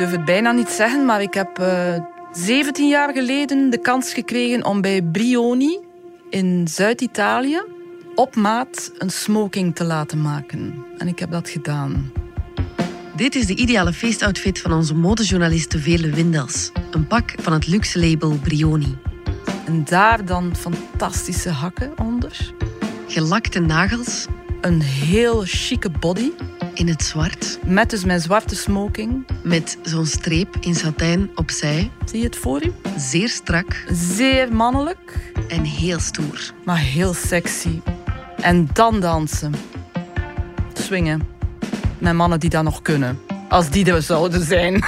durf het bijna niet zeggen, maar ik heb uh, eh, 17 jaar geleden de kans gekregen om bij Brioni in Zuid-Italië op maat een smoking te laten maken. En ik heb dat gedaan. Dit is de ideale feestoutfit van onze modejournaliste Vele Windels. Een pak van het luxe label Brioni. En daar dan fantastische hakken onder. Gelakte nagels. Een heel chique body. In het zwart. Met dus mijn zwarte smoking. Met zo'n streep in satijn opzij. Zie je het voor u? Zeer strak. Zeer mannelijk. En heel stoer. Maar heel sexy. En dan dansen. Swingen. Met mannen die dat nog kunnen. Als die er zouden zijn.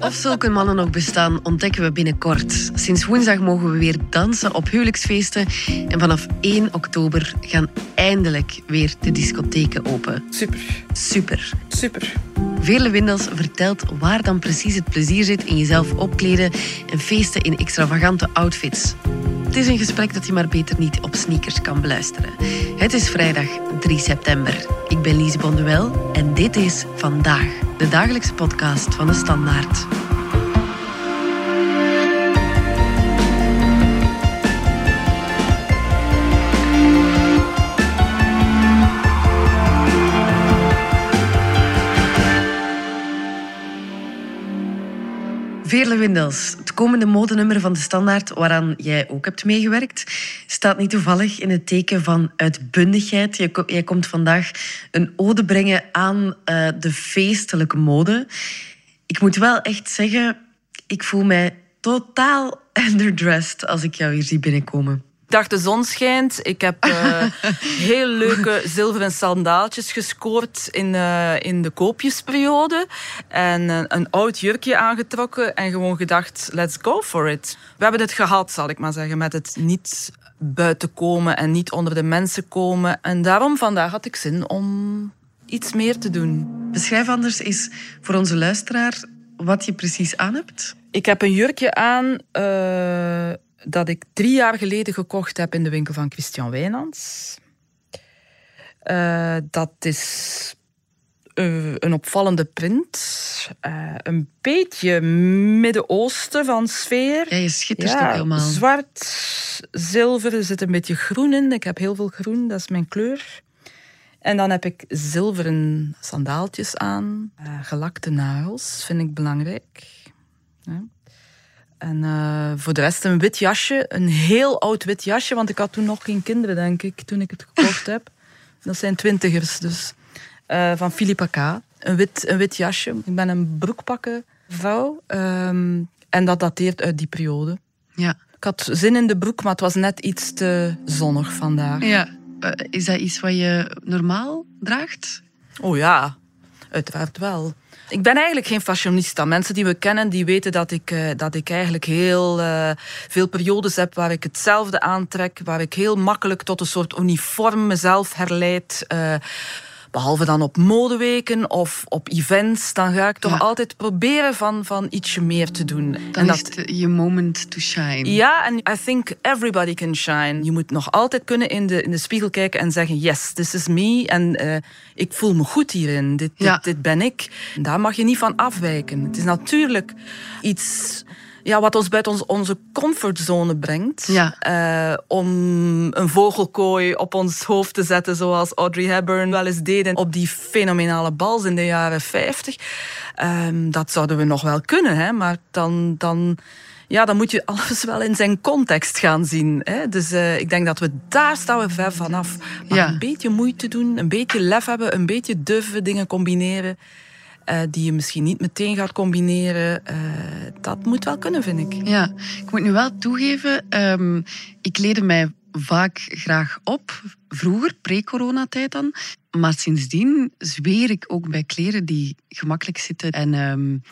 Of zulke mannen nog bestaan, ontdekken we binnenkort. Sinds woensdag mogen we weer dansen op huwelijksfeesten. En vanaf 1 oktober gaan eindelijk weer de discotheken open. Super. Super. Super. Veerle Windels vertelt waar dan precies het plezier zit in jezelf opkleden en feesten in extravagante outfits. Het is een gesprek dat je maar beter niet op sneakers kan beluisteren. Het is vrijdag 3 september. Ik ben Lise Bonduel en dit is Vandaag, de dagelijkse podcast van de Standaard. Veerle Windels, het komende modenummer van de Standaard, waaraan jij ook hebt meegewerkt, staat niet toevallig in het teken van uitbundigheid. Jij komt vandaag een ode brengen aan uh, de feestelijke mode. Ik moet wel echt zeggen, ik voel mij totaal underdressed als ik jou hier zie binnenkomen dacht de zon schijnt. Ik heb uh, heel leuke zilveren sandaaltjes gescoord in, uh, in de koopjesperiode. En uh, een oud jurkje aangetrokken en gewoon gedacht, let's go for it. We hebben het gehad, zal ik maar zeggen, met het niet buiten komen en niet onder de mensen komen. En daarom vandaag had ik zin om iets meer te doen. Beschrijf anders eens voor onze luisteraar wat je precies aan hebt. Ik heb een jurkje aan dat ik drie jaar geleden gekocht heb in de winkel van Christian Wijnands. Uh, dat is uh, een opvallende print. Uh, een beetje Midden-Oosten van sfeer. Ja, je schittert ja, ook helemaal. Zwart, zilver, er zit een beetje groen in. Ik heb heel veel groen, dat is mijn kleur. En dan heb ik zilveren sandaaltjes aan. gelakte nagels, vind ik belangrijk. Ja. En uh, voor de rest een wit jasje. Een heel oud wit jasje, want ik had toen nog geen kinderen, denk ik, toen ik het gekocht heb. Dat zijn twintigers, dus. Uh, van Philippa K. Een wit, een wit jasje. Ik ben een broekpakken vrouw. Um, en dat dateert uit die periode. Ja. Ik had zin in de broek, maar het was net iets te zonnig vandaag. Ja. Uh, is dat iets wat je normaal draagt? Oh ja, uiteraard wel. Ik ben eigenlijk geen fashionista. Mensen die we kennen, die weten dat ik, uh, dat ik eigenlijk heel uh, veel periodes heb waar ik hetzelfde aantrek, waar ik heel makkelijk tot een soort uniform mezelf herleid. Uh, Behalve dan op modeweken of op events, dan ga ik toch altijd proberen van, van ietsje meer te doen. Dan en dat, is je moment to shine. Ja, en I think everybody can shine. Je moet nog altijd kunnen in de, in de spiegel kijken en zeggen: Yes, this is me. En uh, ik voel me goed hierin. Dit, dit, dit ben ik. En daar mag je niet van afwijken. Het is natuurlijk iets ja, wat ons buiten onze comfortzone brengt. Ja. Uh, om een vogelkooi op ons hoofd te zetten, zoals Audrey Hepburn wel eens deed op die fenomenale bals in de jaren 50. Um, ehm, dat zouden we nog wel kunnen, hè? maar dan, dan, ja, dan moet je alles wel in zijn context gaan zien. Hè? Dus uh, ik denk dat we daar staan we ver vanaf. Maar ja. een beetje moeite doen, een beetje lef hebben, een beetje durven dingen combineren. Uh, die je misschien niet meteen gaat combineren. Uh, dat moet wel kunnen, vind ik. Ja, ik moet nu wel toegeven, um, ik leerde mij vaak graag op. Vroeger, pre-coronatijd dan. Maar sindsdien zweer ik ook bij kleren die gemakkelijk zitten. En um,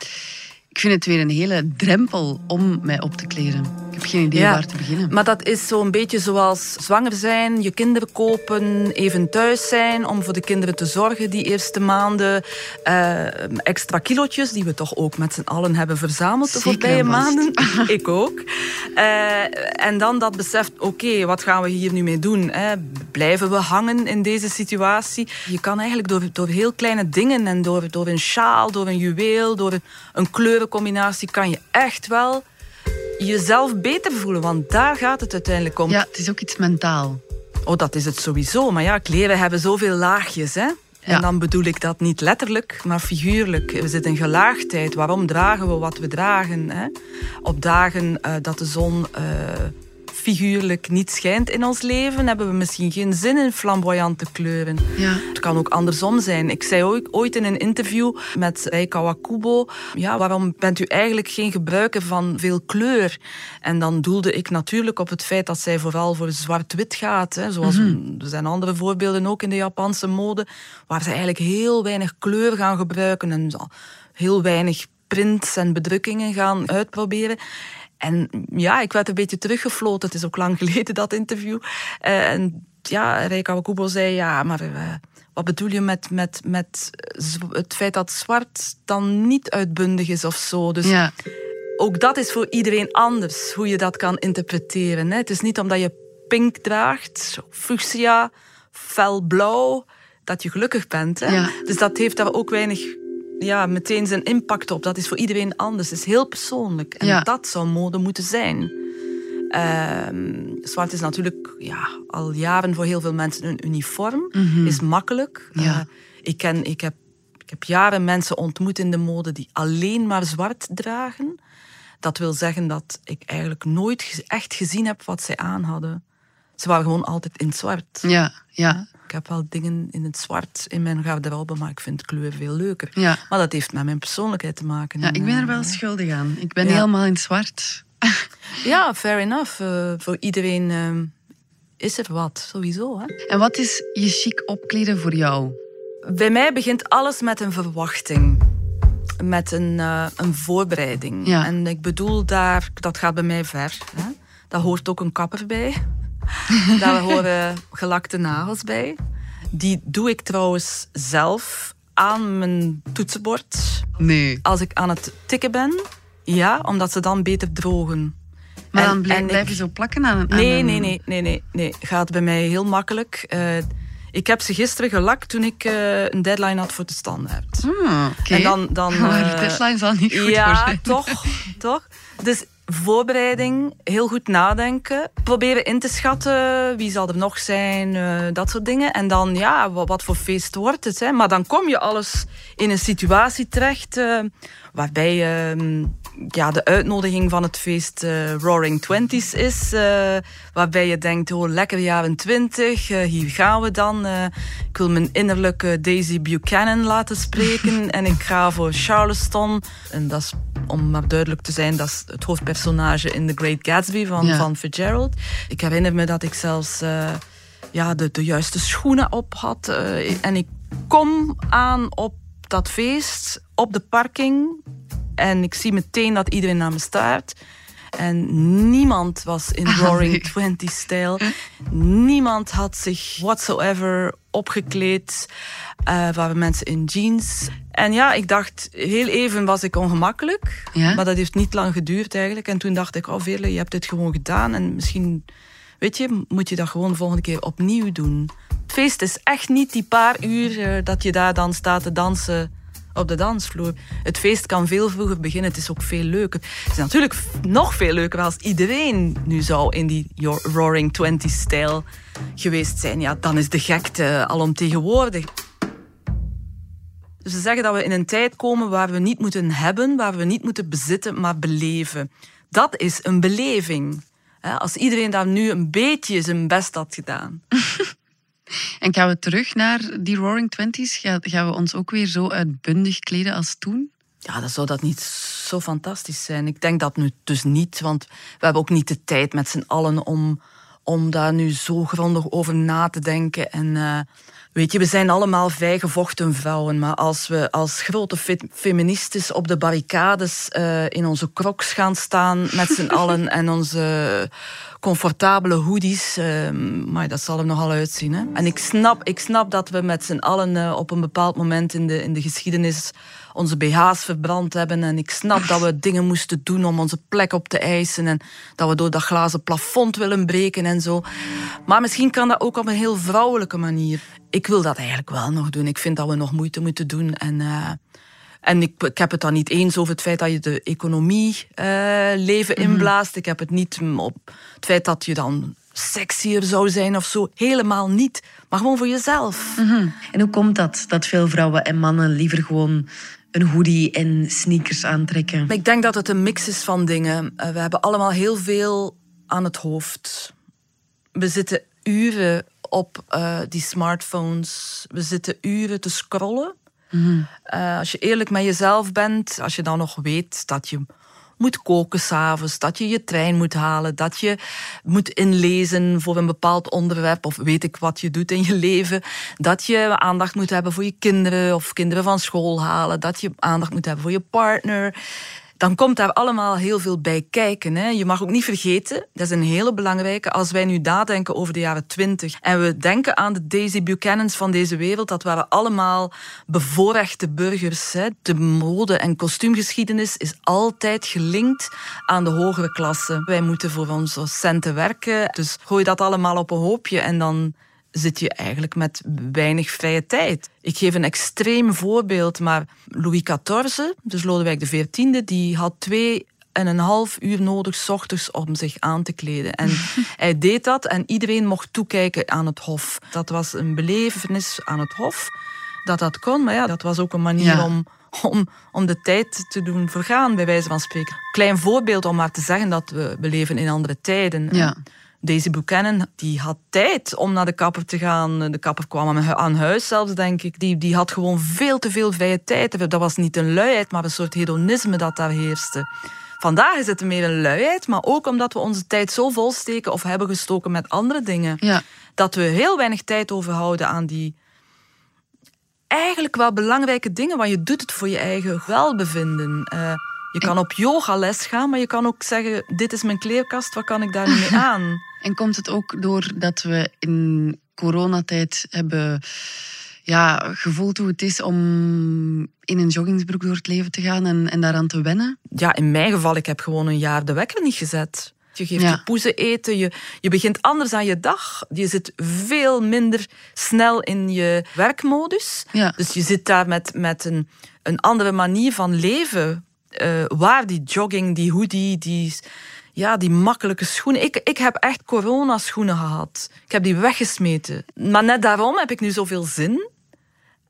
Ik vind het weer een hele drempel om mij op te kleden. Ik heb geen idee waar te beginnen. Maar dat is zo'n beetje zoals zwanger zijn, je kinderen kopen, even thuis zijn om voor de kinderen te zorgen die eerste maanden. Uh, extra kilootjes die we toch ook met z'n allen hebben verzameld de voorbije maanden. Ik ook. Uh, en dan dat beseft, oké, wat gaan we hier nu mee doen? Hè? Blijven we hangen in deze situatie? Je kan eigenlijk door, door heel kleine dingen en door, door een sjaal, door een juweel, door een, een kleurencombinatie kan je echt wel jezelf beter voelen. Want daar gaat het uiteindelijk om. Ja, het is ook iets mentaal. Oh, dat is het sowieso. Maar ja, kleren hebben zoveel laagjes, hè. En dan bedoel ik dat niet letterlijk, maar figuurlijk. We zitten in gelaagdheid. Waarom dragen we wat we dragen? Hè? Op dagen uh, dat de zon uh, figuurlijk niet schijnt in ons leven, hebben we misschien geen zin in flamboyante kleuren. Ja. Het kan ook andersom zijn. Ik zei ooit in een interview met Reika Kubo, ja, waarom bent u eigenlijk geen gebruiker van veel kleur? En dan doelde ik natuurlijk op het feit dat zij vooral voor zwart-wit gaat. Hè, zoals mm er zijn andere voorbeelden ook in de Japanse mode, waar ze eigenlijk heel weinig kleur gaan gebruiken en heel weinig prints en bedrukkingen gaan uitproberen. En ja, ik werd een beetje teruggefloten. Het is ook lang geleden, dat interview. Uh, en ja, Reika Wakubo zei, ja, maar uh, wat bedoel je met, met, met het feit dat zwart dan niet uitbundig is of zo? Dus ja. ook dat is voor iedereen anders, hoe je dat kan interpreteren. Hè? Het is niet omdat je pink draagt, fuchsia, felblauw, dat je gelukkig bent. Hè? Ja. Dus dat heeft daar ook weinig ja, meteen zijn impact op. Dat is voor iedereen anders. Het is heel persoonlijk. En dat zou mode moeten zijn. Ehm, zwart is natuurlijk ja, al jaren voor heel veel mensen een uniform. Mm Is makkelijk. Ja. Uh, ik, ken, ik, heb, ik heb jaren mensen ontmoet in de mode die alleen maar zwart dragen. Dat wil zeggen dat ik eigenlijk nooit echt gezien heb wat zij aan hadden. Ze waren gewoon altijd in zwart. Ja, ja. Ik heb wel dingen in het zwart in mijn garderobe, maar ik vind kleur veel leuker. Ja. Maar dat heeft met mijn persoonlijkheid te maken. Ja, ik ben er wel schuldig aan. Ik ben helemaal in het zwart. ja, fair enough. Uh, voor iedereen uh, is er wat, sowieso. Hè? En wat is je chic opkleden voor jou? Bij mij begint alles met een verwachting. Met een, uh, een voorbereiding. Ja. En ik bedoel daar, dat gaat bij mij ver. Hè? Daar hoort ook een kapper bij. Daar horen gelakte nagels bij. Die doe ik trouwens zelf aan mijn toetsenbord. Nee. Als ik aan het tikken ben. Ja, omdat ze dan beter drogen. Maar dan blijf, je zo plakken aan, een... nee, nee, nee, nee, nee, nee. Gaat bij mij heel makkelijk. Uh, ik heb ze gisteren gelakt toen ik uh, een deadline had voor de standaard. Hmm, okay. En dan... dan maar de deadline zal niet goed ja, zijn. toch, toch. Dus voorbereiding, heel goed nadenken. Proberen in te schatten wie zal er nog zijn, uh, dat soort dingen. En dan, ja, wat, voor feest wordt het? Hè? Maar dan kom je alles in een situatie terecht uh, waarbij uh, ja, de uitnodiging van het feest uh, Roaring Twenties is. waarbij je denkt, oh, lekker jaren twintig, hier gaan we dan. ik wil mijn innerlijke Daisy Buchanan laten spreken en ik ga voor Charleston. En dat is om maar duidelijk te zijn, dat is het hoofdpersonage in The Great Gatsby van, van Fitzgerald. Ik herinner me dat ik zelfs ja, de, de juiste schoenen op had. En ik kom aan op dat feest, op de parking. En ik zie meteen dat iedereen naar me staart. En niemand was in ah, Roaring Twenties-stijl. Niemand had zich whatsoever opgekleed. Uh, waren mensen in jeans. En ja, ik dacht, heel even was ik ongemakkelijk. Maar dat heeft niet lang geduurd eigenlijk. En toen dacht ik, oh Veerle, je hebt dit gewoon gedaan. En misschien, weet je, moet je dat gewoon de volgende keer opnieuw doen. Het feest is echt niet die paar uur uh, dat je daar dan staat te dansen op de dansvloer. Het feest kan veel vroeger beginnen. Het is ook veel leuker. Het is natuurlijk nog veel leuker als iedereen nu zou in die Roaring Twenties-stijl geweest zijn. Ja, dan is de gekte alomtegenwoordig. Dus ze zeggen dat we in een tijd komen waar we niet moeten hebben, waar we niet moeten bezitten, maar beleven. Dat is een beleving. Als iedereen daar nu een beetje zijn best had gedaan. En gaan we terug naar die Roaring Twenties? Gaan we ons ook weer zo uitbundig kleden als toen? Ja, dan zou dat niet zo fantastisch zijn. Ik denk dat nu dus niet, want we hebben ook niet de tijd met z'n allen om, om daar nu zo grondig over na te denken. En uh, weet je, we zijn allemaal vrijgevochten vrouwen, maar als we als grote feministes op de barricades uh, in onze crocs gaan staan met z'n allen en onze comfortabele hoodies, uh, maar dat zal er nogal uitzien. Hè? En ik snap, ik snap dat we met z'n allen uh, op een bepaald moment in de, in de geschiedenis onze BH's verbrand hebben. En ik snap dat we dingen moesten doen om onze plek op te eisen. En dat we door dat glazen plafond willen breken en zo. Maar misschien kan dat ook op een heel vrouwelijke manier. Ik wil dat eigenlijk wel nog doen. Ik vind dat we nog moeite moeten doen. En, uh, en ik, ik, heb het dan niet eens over het feit dat je de economie uh, leven mhm. inblaast. Ik heb het niet op het feit dat je dan sexier zou zijn of zo. Helemaal niet. Maar gewoon voor jezelf. Mm En hoe komt dat? Dat veel vrouwen en mannen liever gewoon een hoodie en sneakers aantrekken? Ik denk dat het een mix is van dingen. Eh, we hebben allemaal heel veel aan het hoofd. We zitten uren op uh, die smartphones. We zitten uren te scrollen. Mm uh, als je eerlijk met jezelf bent, als je dan nog weet dat je moet koken s'avonds, dat je je trein moet halen, dat je moet inlezen voor een bepaald onderwerp of weet ik wat je doet in je leven, dat je aandacht moet hebben voor je kinderen of kinderen van school halen, dat je aandacht moet hebben voor je partner dan komt daar allemaal heel veel bij kijken. Hè. Je mag ook niet vergeten, dat is een hele belangrijke, als wij nu nadenken over de jaren twintig en we denken aan de Daisy Buchanans van deze wereld, dat waren allemaal bevoorrechte burgers. Hè. De mode- en kostuumgeschiedenis is altijd gelinkt aan de hogere klasse. Wij moeten voor onze centen werken, dus gooi dat allemaal op een hoopje en dan zit je eigenlijk met weinig vrije tijd. Ik geef een extreem voorbeeld, maar Louis XIV, dus Lodewijk XIV, die had twee en een half uur nodig s ochtends om zich aan te kleden. En hij deed dat en iedereen mocht toekijken aan het hof. Dat was een belevenis aan het hof dat dat kon, maar ja, dat was ook een manier om, om, om de tijd te doen vergaan, bij wijze van spreken. Klein voorbeeld om maar te zeggen dat we, we leven in andere tijden. Ja. Daisy Buchanan die had tijd om naar de kapper te gaan. De kapper kwam aan huis zelfs, denk ik. Die, die had gewoon veel te veel vrije tijd. Dat was niet een luiheid, maar een soort hedonisme dat daar heerste. Vandaag is het meer een luiheid, maar ook omdat we onze tijd zo volsteken of hebben gestoken met andere dingen, ja. dat we heel weinig tijd overhouden aan die eigenlijk wel belangrijke dingen, want je doet het voor je eigen welbevinden. Uh, je kan op yogales gaan, maar je kan ook zeggen: Dit is mijn kleerkast, wat kan ik daar nu mee aan? En komt het ook doordat we in coronatijd hebben ja, gevoeld hoe het is om in een joggingsbroek door het leven te gaan en, en daaraan te wennen? Ja, in mijn geval, ik heb gewoon een jaar de wekker niet gezet. Je geeft je poezen eten, je, je begint anders aan je dag. Je zit veel minder snel in je werkmodus. Ja. Dus je zit daar met, met een, een andere manier van leven. Uh, waar die jogging, die hoodie, die ja, die makkelijke schoenen. Ik, ik heb echt corona-schoenen gehad. Ik heb die weggesmeten. Maar net daarom heb ik nu zoveel zin.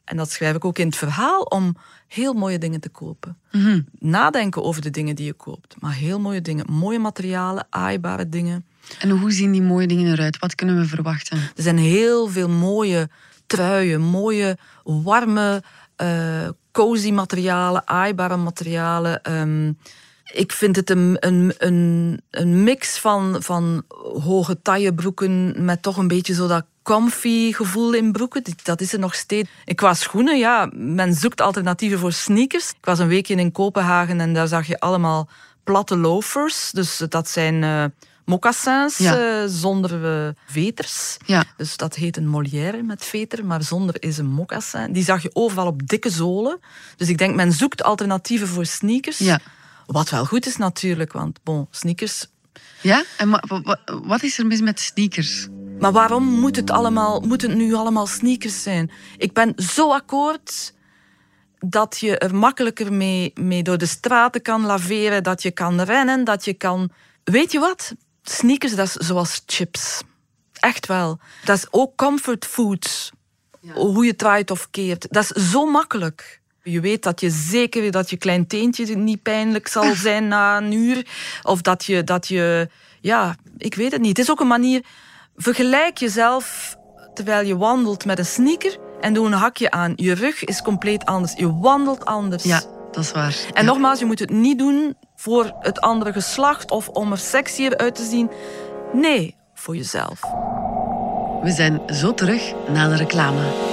En dat schrijf ik ook in het verhaal om heel mooie dingen te kopen. Mhm. Nadenken over de dingen die je koopt. Maar heel mooie dingen. Mooie materialen, aaibare dingen. En hoe zien die mooie dingen eruit? Wat kunnen we verwachten? Er zijn heel veel mooie truien, mooie, warme, uh, cozy materialen, aaibare materialen. Um, ik vind het een, een, een, een mix van, van hoge taillebroeken met toch een beetje zo dat comfy gevoel in broeken. Dat is er nog steeds. En qua schoenen, ja, men zoekt alternatieven voor sneakers. Ik was een weekje in Kopenhagen en daar zag je allemaal platte loafers. Dus dat zijn uh, mocassins uh, zonder uh, veters. Ja. Dus dat heet een Molière met veter, maar zonder is een mocassin. Die zag je overal op dikke zolen. Dus ik denk, men zoekt alternatieven voor sneakers. Ja. Wat wel goed is natuurlijk, want bon, sneakers. Ja, en wat is er mis met sneakers? Maar waarom moet het, allemaal, moet het nu allemaal sneakers zijn? Ik ben zo akkoord dat je er makkelijker mee, mee door de straten kan laveren, dat je kan rennen, dat je kan. Weet je wat? Sneakers, dat is zoals chips. Echt wel. Dat is ook comfort food. Hoe je draait of keert. Dat is zo makkelijk. Je weet dat je zeker dat je klein teentje niet pijnlijk zal zijn na een uur. Of dat je, dat je, ja, ik weet het niet. Het is ook een manier. Vergelijk jezelf terwijl je wandelt met een sneaker en doe een hakje aan. Je rug is compleet anders. Je wandelt anders. Ja, dat is waar. En nogmaals, je moet het niet doen voor het andere geslacht of om er sexier uit te zien. Nee, voor jezelf. We zijn zo terug na de reclame.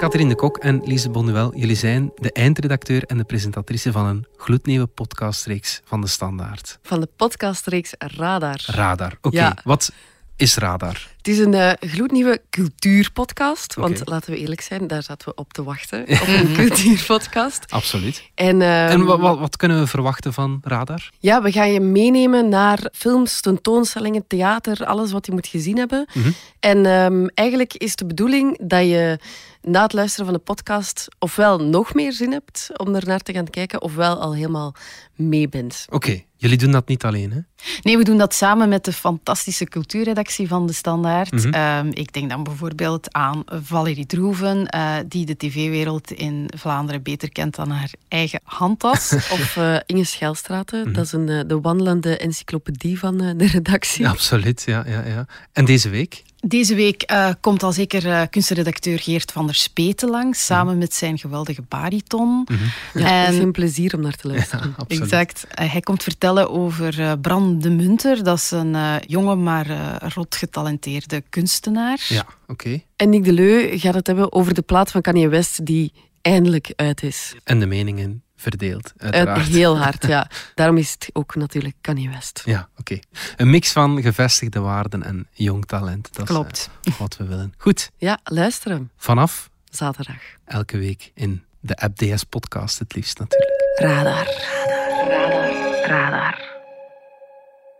Catherine de Kok en Lise Bonduel, jullie zijn de eindredacteur en de presentatrice van een gloednieuwe podcastreeks van de Standaard. Van de podcastreeks Radar. Radar, oké. Wat is Radar? Het is een uh, gloednieuwe cultuurpodcast. Want laten we eerlijk zijn, daar zaten we op te wachten. Op een cultuurpodcast. Absoluut. En, en wat, wat, kunnen we verwachten van Radar? Ja, we gaan je meenemen naar films, tentoonstellingen, theater, alles wat je moet gezien hebben. Mhm. En um, eigenlijk is de bedoeling dat je na het luisteren van de podcast ofwel nog meer zin hebt om er naar te gaan kijken, ofwel al helemaal mee bent. Oké, jullie doen dat niet alleen, hè? Nee, we doen dat samen met de fantastische cultuurredactie van De Standaard. Mhm. Ehm, ik denk dan bijvoorbeeld aan Valérie Droeven, uh, die de tv-wereld in Vlaanderen beter kent dan haar eigen handtas. of uh, Inge Schelstraten, mhm. dat is een, uh, de wandelende encyclopedie van de redactie. absoluut, ja, ja, ja. En deze week? Deze week uh, komt al zeker uh, kunstredacteur Geert van der Speten langs, samen mhm. met zijn geweldige bariton. Mm -hmm. Ja, en... is een plezier om naar te luisteren. Ja, exact. Uh, hij komt vertellen over Bran de Munter. Dat is een jonge, maar rot getalenteerde kunstenaar. Ja, oké. En Nick de Leu gaat het hebben over de plaat van Kanye West die eindelijk uit is. En de meningen verdeeld, uiteraard. heel hard, ja. Daarom is het ook natuurlijk Kanye West. Ja, oké. Een mix van gevestigde waarden en jong talent. Dat Klopt. is wat we willen. Goed. Ja, luisteren. Vanaf? Zaterdag. Elke week in de App DS podcast het liefst natuurlijk. Radar. Radar. Radar. Radar.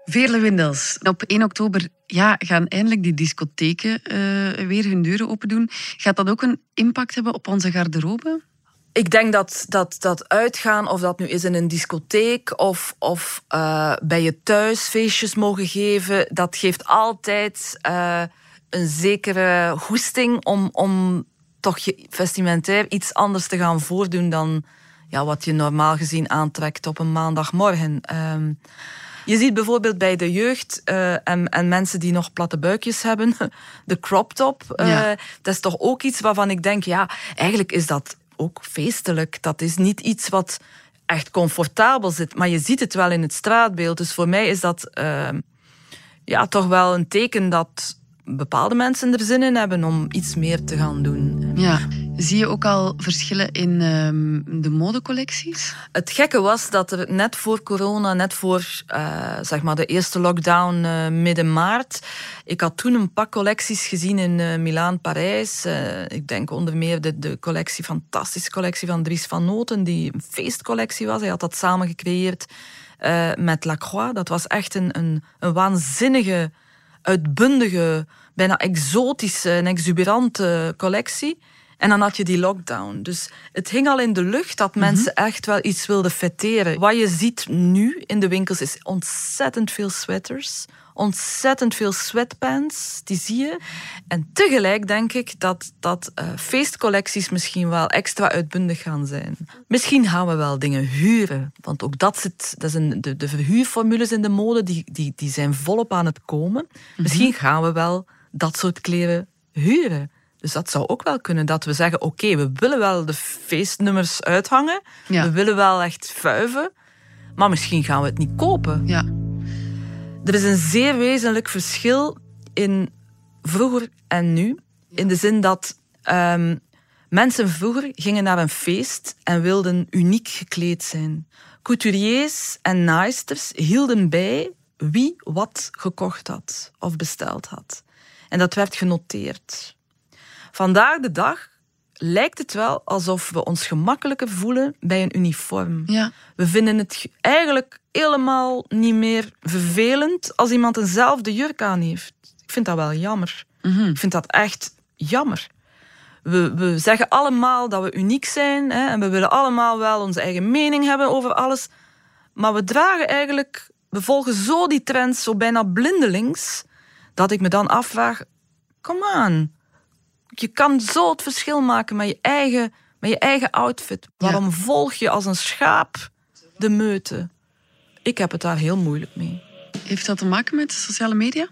Veerle Windels. Op 1 oktober ja, gaan eindelijk die discotheken uh, weer hun deuren open doen. Gaat dat ook een impact hebben op onze garderobe? Ik denk dat, dat, dat uitgaan, of dat nu is in een discotheek of, of uh, bij je thuis feestjes mogen geven, dat geeft altijd uh, een zekere goesting om, om toch je vestimentair iets anders te gaan voordoen dan ja, wat je normaal gezien aantrekt op een maandagmorgen. Um, je ziet bijvoorbeeld bij de jeugd uh, en, en, mensen die nog platte buikjes hebben, de crop top. Uh, Dat is toch ook iets waarvan ik denk, ja, eigenlijk is dat ook feestelijk. Dat is niet iets wat echt comfortabel zit, maar je ziet het wel in het straatbeeld. Dus voor mij is dat uh, ja, toch wel een teken dat bepaalde mensen er zin in hebben om iets meer te gaan doen. Ja. Zie je ook al verschillen in um, de modecollecties? Het gekke was dat er net voor corona, net voor uh, zeg maar de eerste lockdown uh, midden maart, ik had toen een pak collecties gezien in uh, Milaan, Parijs. ik denk onder meer de, de collectie, fantastische collectie van Dries van Noten, die een feestcollectie was. Hij had dat samen gecreëerd met Lacroix. Dat was echt een, een, een waanzinnige, uitbundige, bijna exotische en exuberante collectie. En dan had je die lockdown. Dus het hing al in de lucht dat mhm. mensen echt wel iets wilden fetteren. Wat je ziet nu in de winkels is ontzettend veel sweaters. Ontzettend veel sweatpants, die zie je. En tegelijk denk ik dat, dat uh, feestcollecties misschien wel extra uitbundig gaan zijn. Misschien gaan we wel dingen huren. Want ook dat, zit, dat is een, de, de verhuurformules in de mode die, die, die zijn volop aan het komen. Mhm. Misschien gaan we wel dat soort kleren huren. Dus dat zou ook wel kunnen dat we zeggen: oké, we willen wel de feestnummers uithangen, we willen wel echt vuiven, maar misschien gaan we het niet kopen. Ja. Er is een zeer wezenlijk verschil in vroeger en nu, in de zin dat um, mensen vroeger gingen naar een feest en wilden uniek gekleed zijn. Couturiers en naaisters hielden bij wie wat gekocht had of besteld had. En dat werd genoteerd. Vandaag de dag lijkt het wel alsof we ons gemakkelijker voelen bij een uniform. Ja. We vinden het eigenlijk helemaal niet meer vervelend als iemand eenzelfde jurk aan heeft. Ik vind dat wel jammer. Mhm. Ik vind dat echt jammer. We, we zeggen allemaal dat we uniek zijn hè, en we willen allemaal wel onze eigen mening hebben over alles. Maar we dragen eigenlijk, we volgen zo die trends zo bijna blindelings, dat ik me dan afvraag: kom aan, je kan zo het verschil maken met je eigen, met je eigen outfit. Waarom volg je als een schaap de meute? Ik heb het daar heel moeilijk mee. Heeft dat te maken met sociale media?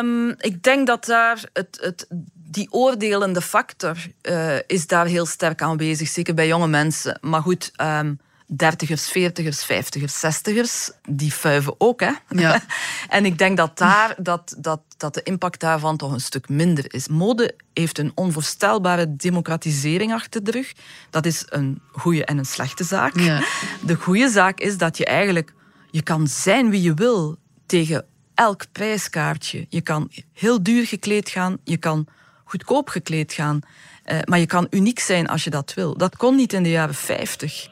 Um, ik denk dat daar het, het, die oordelende factor uh, is daar heel sterk aanwezig, zeker bij jonge mensen. Maar goed, um, dertigers, veertigers, vijftigers, zestigers, die fuiven ook. Hè? Ja. en ik denk dat, daar, dat, dat, dat de impact daarvan toch een stuk minder is. Mode heeft een onvoorstelbare democratisering achter de rug. Dat is een goede en een slechte zaak. Ja. De goede zaak is dat je eigenlijk... Je kan zijn wie je wil tegen elk prijskaartje. Je kan heel duur gekleed gaan, je kan goedkoop gekleed gaan. Eh, maar je kan uniek zijn als je dat wil. Dat kon niet in de jaren 50.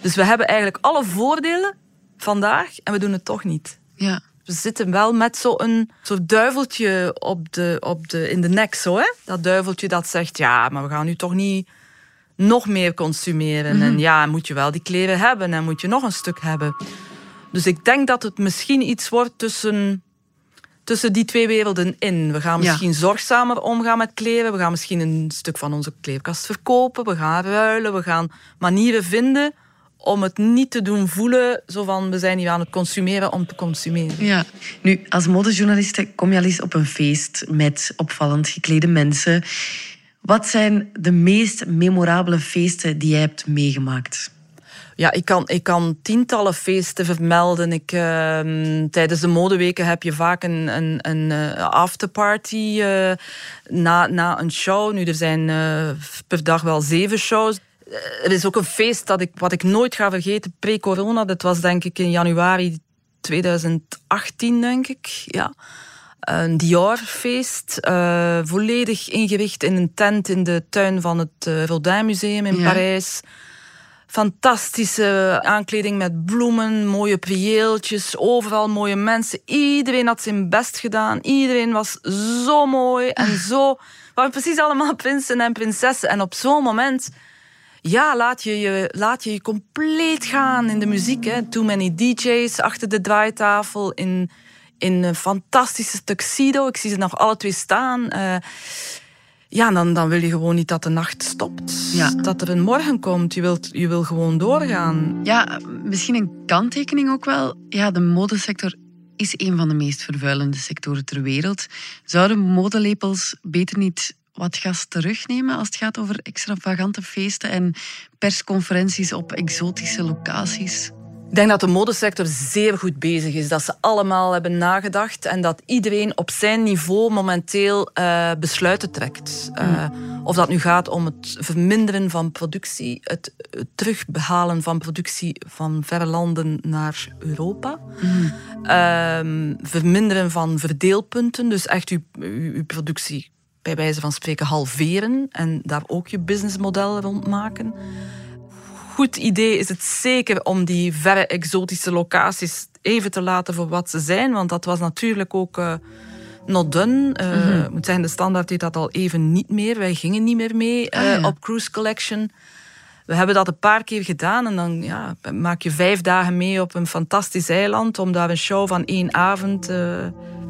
Dus we hebben eigenlijk alle voordelen vandaag en we doen het toch niet. Ja. We zitten wel met zo'n soort duiveltje op de, op de, in de nek. Zo, hè? Dat duiveltje dat zegt, ja, maar we gaan nu toch niet nog meer consumeren. En ja, moet je wel die kleren hebben en moet je nog een stuk hebben. Dus ik denk dat het misschien iets wordt tussen, tussen die twee werelden in. We gaan Ja. misschien zorgzamer omgaan met kleren. We gaan misschien een stuk van onze kleerkast verkopen. We gaan ruilen. We gaan manieren vinden om het niet te doen voelen. Zo van, we zijn hier aan het consumeren om te consumeren. Ja. Nu, als modejournaliste kom je al eens op een feest met opvallend geklede mensen. Wat zijn de meest memorabele feesten die jij hebt meegemaakt? Ja, ik kan, ik kan tientallen feesten vermelden. Ik, ehm, tijdens de modeweken heb je vaak een, een, een eh, afterparty eh, na, na een show. Nu, er zijn eh, per dag wel zeven shows. Eh, er is ook een feest dat ik, wat ik nooit ga vergeten, pre-corona. Dat was denk ik in januari 2018, denk ik. Ja. Een Dior-feest, eh, volledig ingericht in een tent in de tuin van het eh, Rodin Museum in Ja. Parijs. Fantastische aankleding met bloemen, mooie prieeltjes, overal mooie mensen. Iedereen had zijn best gedaan. Iedereen was zo mooi en zo. We waren precies allemaal prinsen en prinsessen. En op zo'n moment, ja, laat je je, laat je je compleet gaan in de muziek. Hè. Too many DJ's achter de draaitafel in, in een fantastische tuxedo. Ik zie ze nog alle twee staan. Eh, ja, dan, dan wil je gewoon niet dat de nacht stopt. Ja. Dat er een morgen komt. Je, wilt, je wil gewoon doorgaan. Ja, misschien een kanttekening ook wel. Ja, de modesector is een van de meest vervuilende sectoren ter wereld. Zouden modelepels beter niet wat gas terugnemen als het gaat over extravagante feesten en persconferenties op exotische locaties? Ik denk dat de modesector zeer goed bezig is. Dat ze allemaal hebben nagedacht en dat iedereen op zijn niveau momenteel eh, besluiten trekt. Eh, Of dat nu gaat om het verminderen van productie, het, het terughalen van productie van verre landen naar Europa. Ehm, verminderen van verdeelpunten, dus echt uw, uw, uw productie bij wijze van spreken halveren en daar ook je businessmodel rond maken goed idee is het zeker om die verre exotische locaties even te laten voor wat ze zijn. Want dat was natuurlijk ook eh, not done. Eh, Ik moet zeggen, de standaard deed dat al even niet meer. Wij gingen niet meer mee eh, Ah, ja. op Cruise Collection. We hebben dat een paar keer gedaan en dan ja, maak je vijf dagen mee op een fantastisch eiland om daar een show van één avond.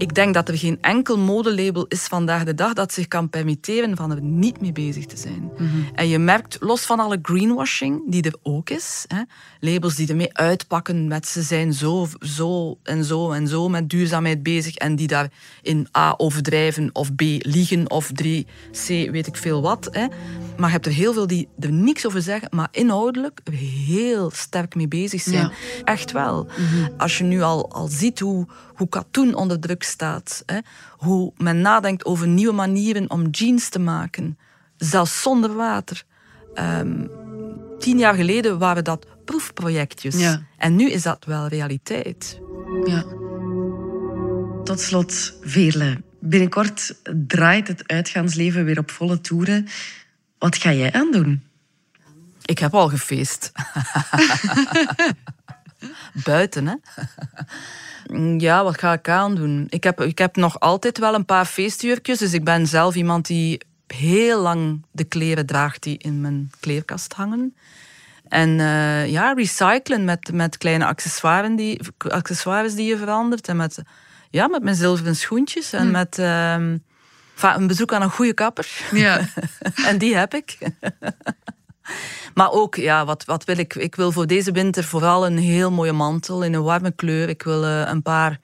Ik denk dat er geen enkel modelabel is vandaag de dag dat zich kan permitteren van er niet mee bezig te zijn. En je merkt, los van alle greenwashing die er ook is, hè, labels die ermee uitpakken met ze zijn zo, zo en zo en zo met duurzaamheid bezig en die daar in A overdrijven of B liegen of 3C weet ik veel wat. Hè. Maar je hebt er heel veel die er niks over zeggen, maar inhoudelijk heel sterk mee bezig zijn. Ja. Echt wel. Als je nu al, al ziet hoe, hoe katoen onder druk staat, hè, hoe men nadenkt over nieuwe manieren om jeans te maken, zelfs zonder water. Ehm, tien jaar geleden waren dat proefprojectjes. Ja. En nu is dat wel realiteit. Ja. Tot slot, Veerle. Binnenkort draait het uitgaansleven weer op volle toeren. Wat ga jij aandoen? Ik heb al gefeest. Buiten, hè? Ja, wat ga ik aandoen? Ik heb, ik heb nog altijd wel een paar feestuurtjes. Dus ik ben zelf iemand die heel lang de kleren draagt die in mijn kleerkast hangen. En eh, ja, recyclen met, met kleine accessoires die, accessoires die je verandert. En met, ja, met mijn zilveren schoentjes. En met ehm, een bezoek aan een goede kapper. Ja. en die heb ik. maar ook, ja, wat, wat wil ik? Ik wil voor deze winter vooral een heel mooie mantel in een warme kleur. Ik wil eh, een paar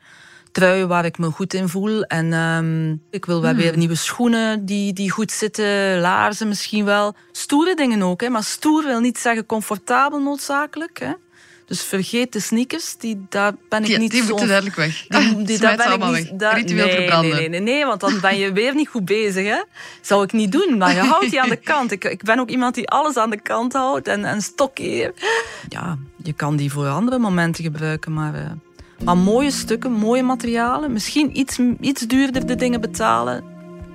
trui waar ik me goed in voel. En ehm, ik wil wel weer nieuwe schoenen die, die goed zitten, laarzen misschien wel. Stoere dingen ook, hè. maar stoer wil niet zeggen comfortabel noodzakelijk. Hè. Dus vergeet de sneakers, die, daar ben ik Die, niet die zo... moeten duidelijk weg. Die, die- Smijt daar ben ik niet, daar- Ritueel nee, verbranden. Nee, nee, nee, want dan ben je weer niet goed bezig. Hè? Zou ik niet doen, maar je houdt die aan de kant. Ik, ik ben ook iemand die alles aan de kant houdt en, en stokkeer. Ja, je kan die voor andere momenten gebruiken, maar, eh, maar mooie stukken, mooie materialen. Misschien iets, iets duurder de dingen betalen.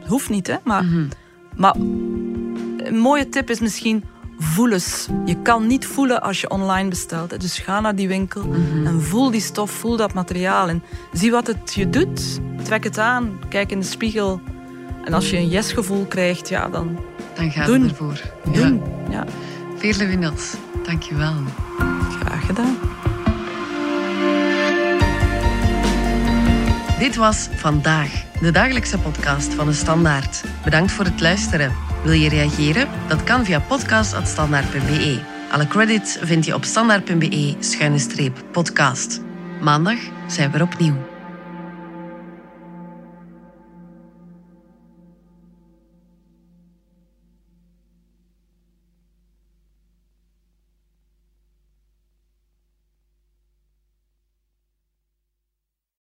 Hoeft niet, hè? Maar, Mhm. maar een mooie tip is misschien voel eens. Je kan niet voelen als je online bestelt. Dus ga naar die winkel Mhm. en voel die stof, voel dat materiaal. En zie wat het je doet. Trek het aan, kijk in de spiegel. En als je een yes-gevoel krijgt, ja, dan Dan gaat het ervoor. Ja. doen. Ja, Veerle Windels, dank je wel. graag gedaan. Dit was Vandaag, de dagelijkse podcast van de Standaard. Bedankt voor het luisteren. Wil je reageren? Dat kan via podcast.standaard.be. Alle credits vind je op standaard.be-podcast. Maandag zijn we er opnieuw.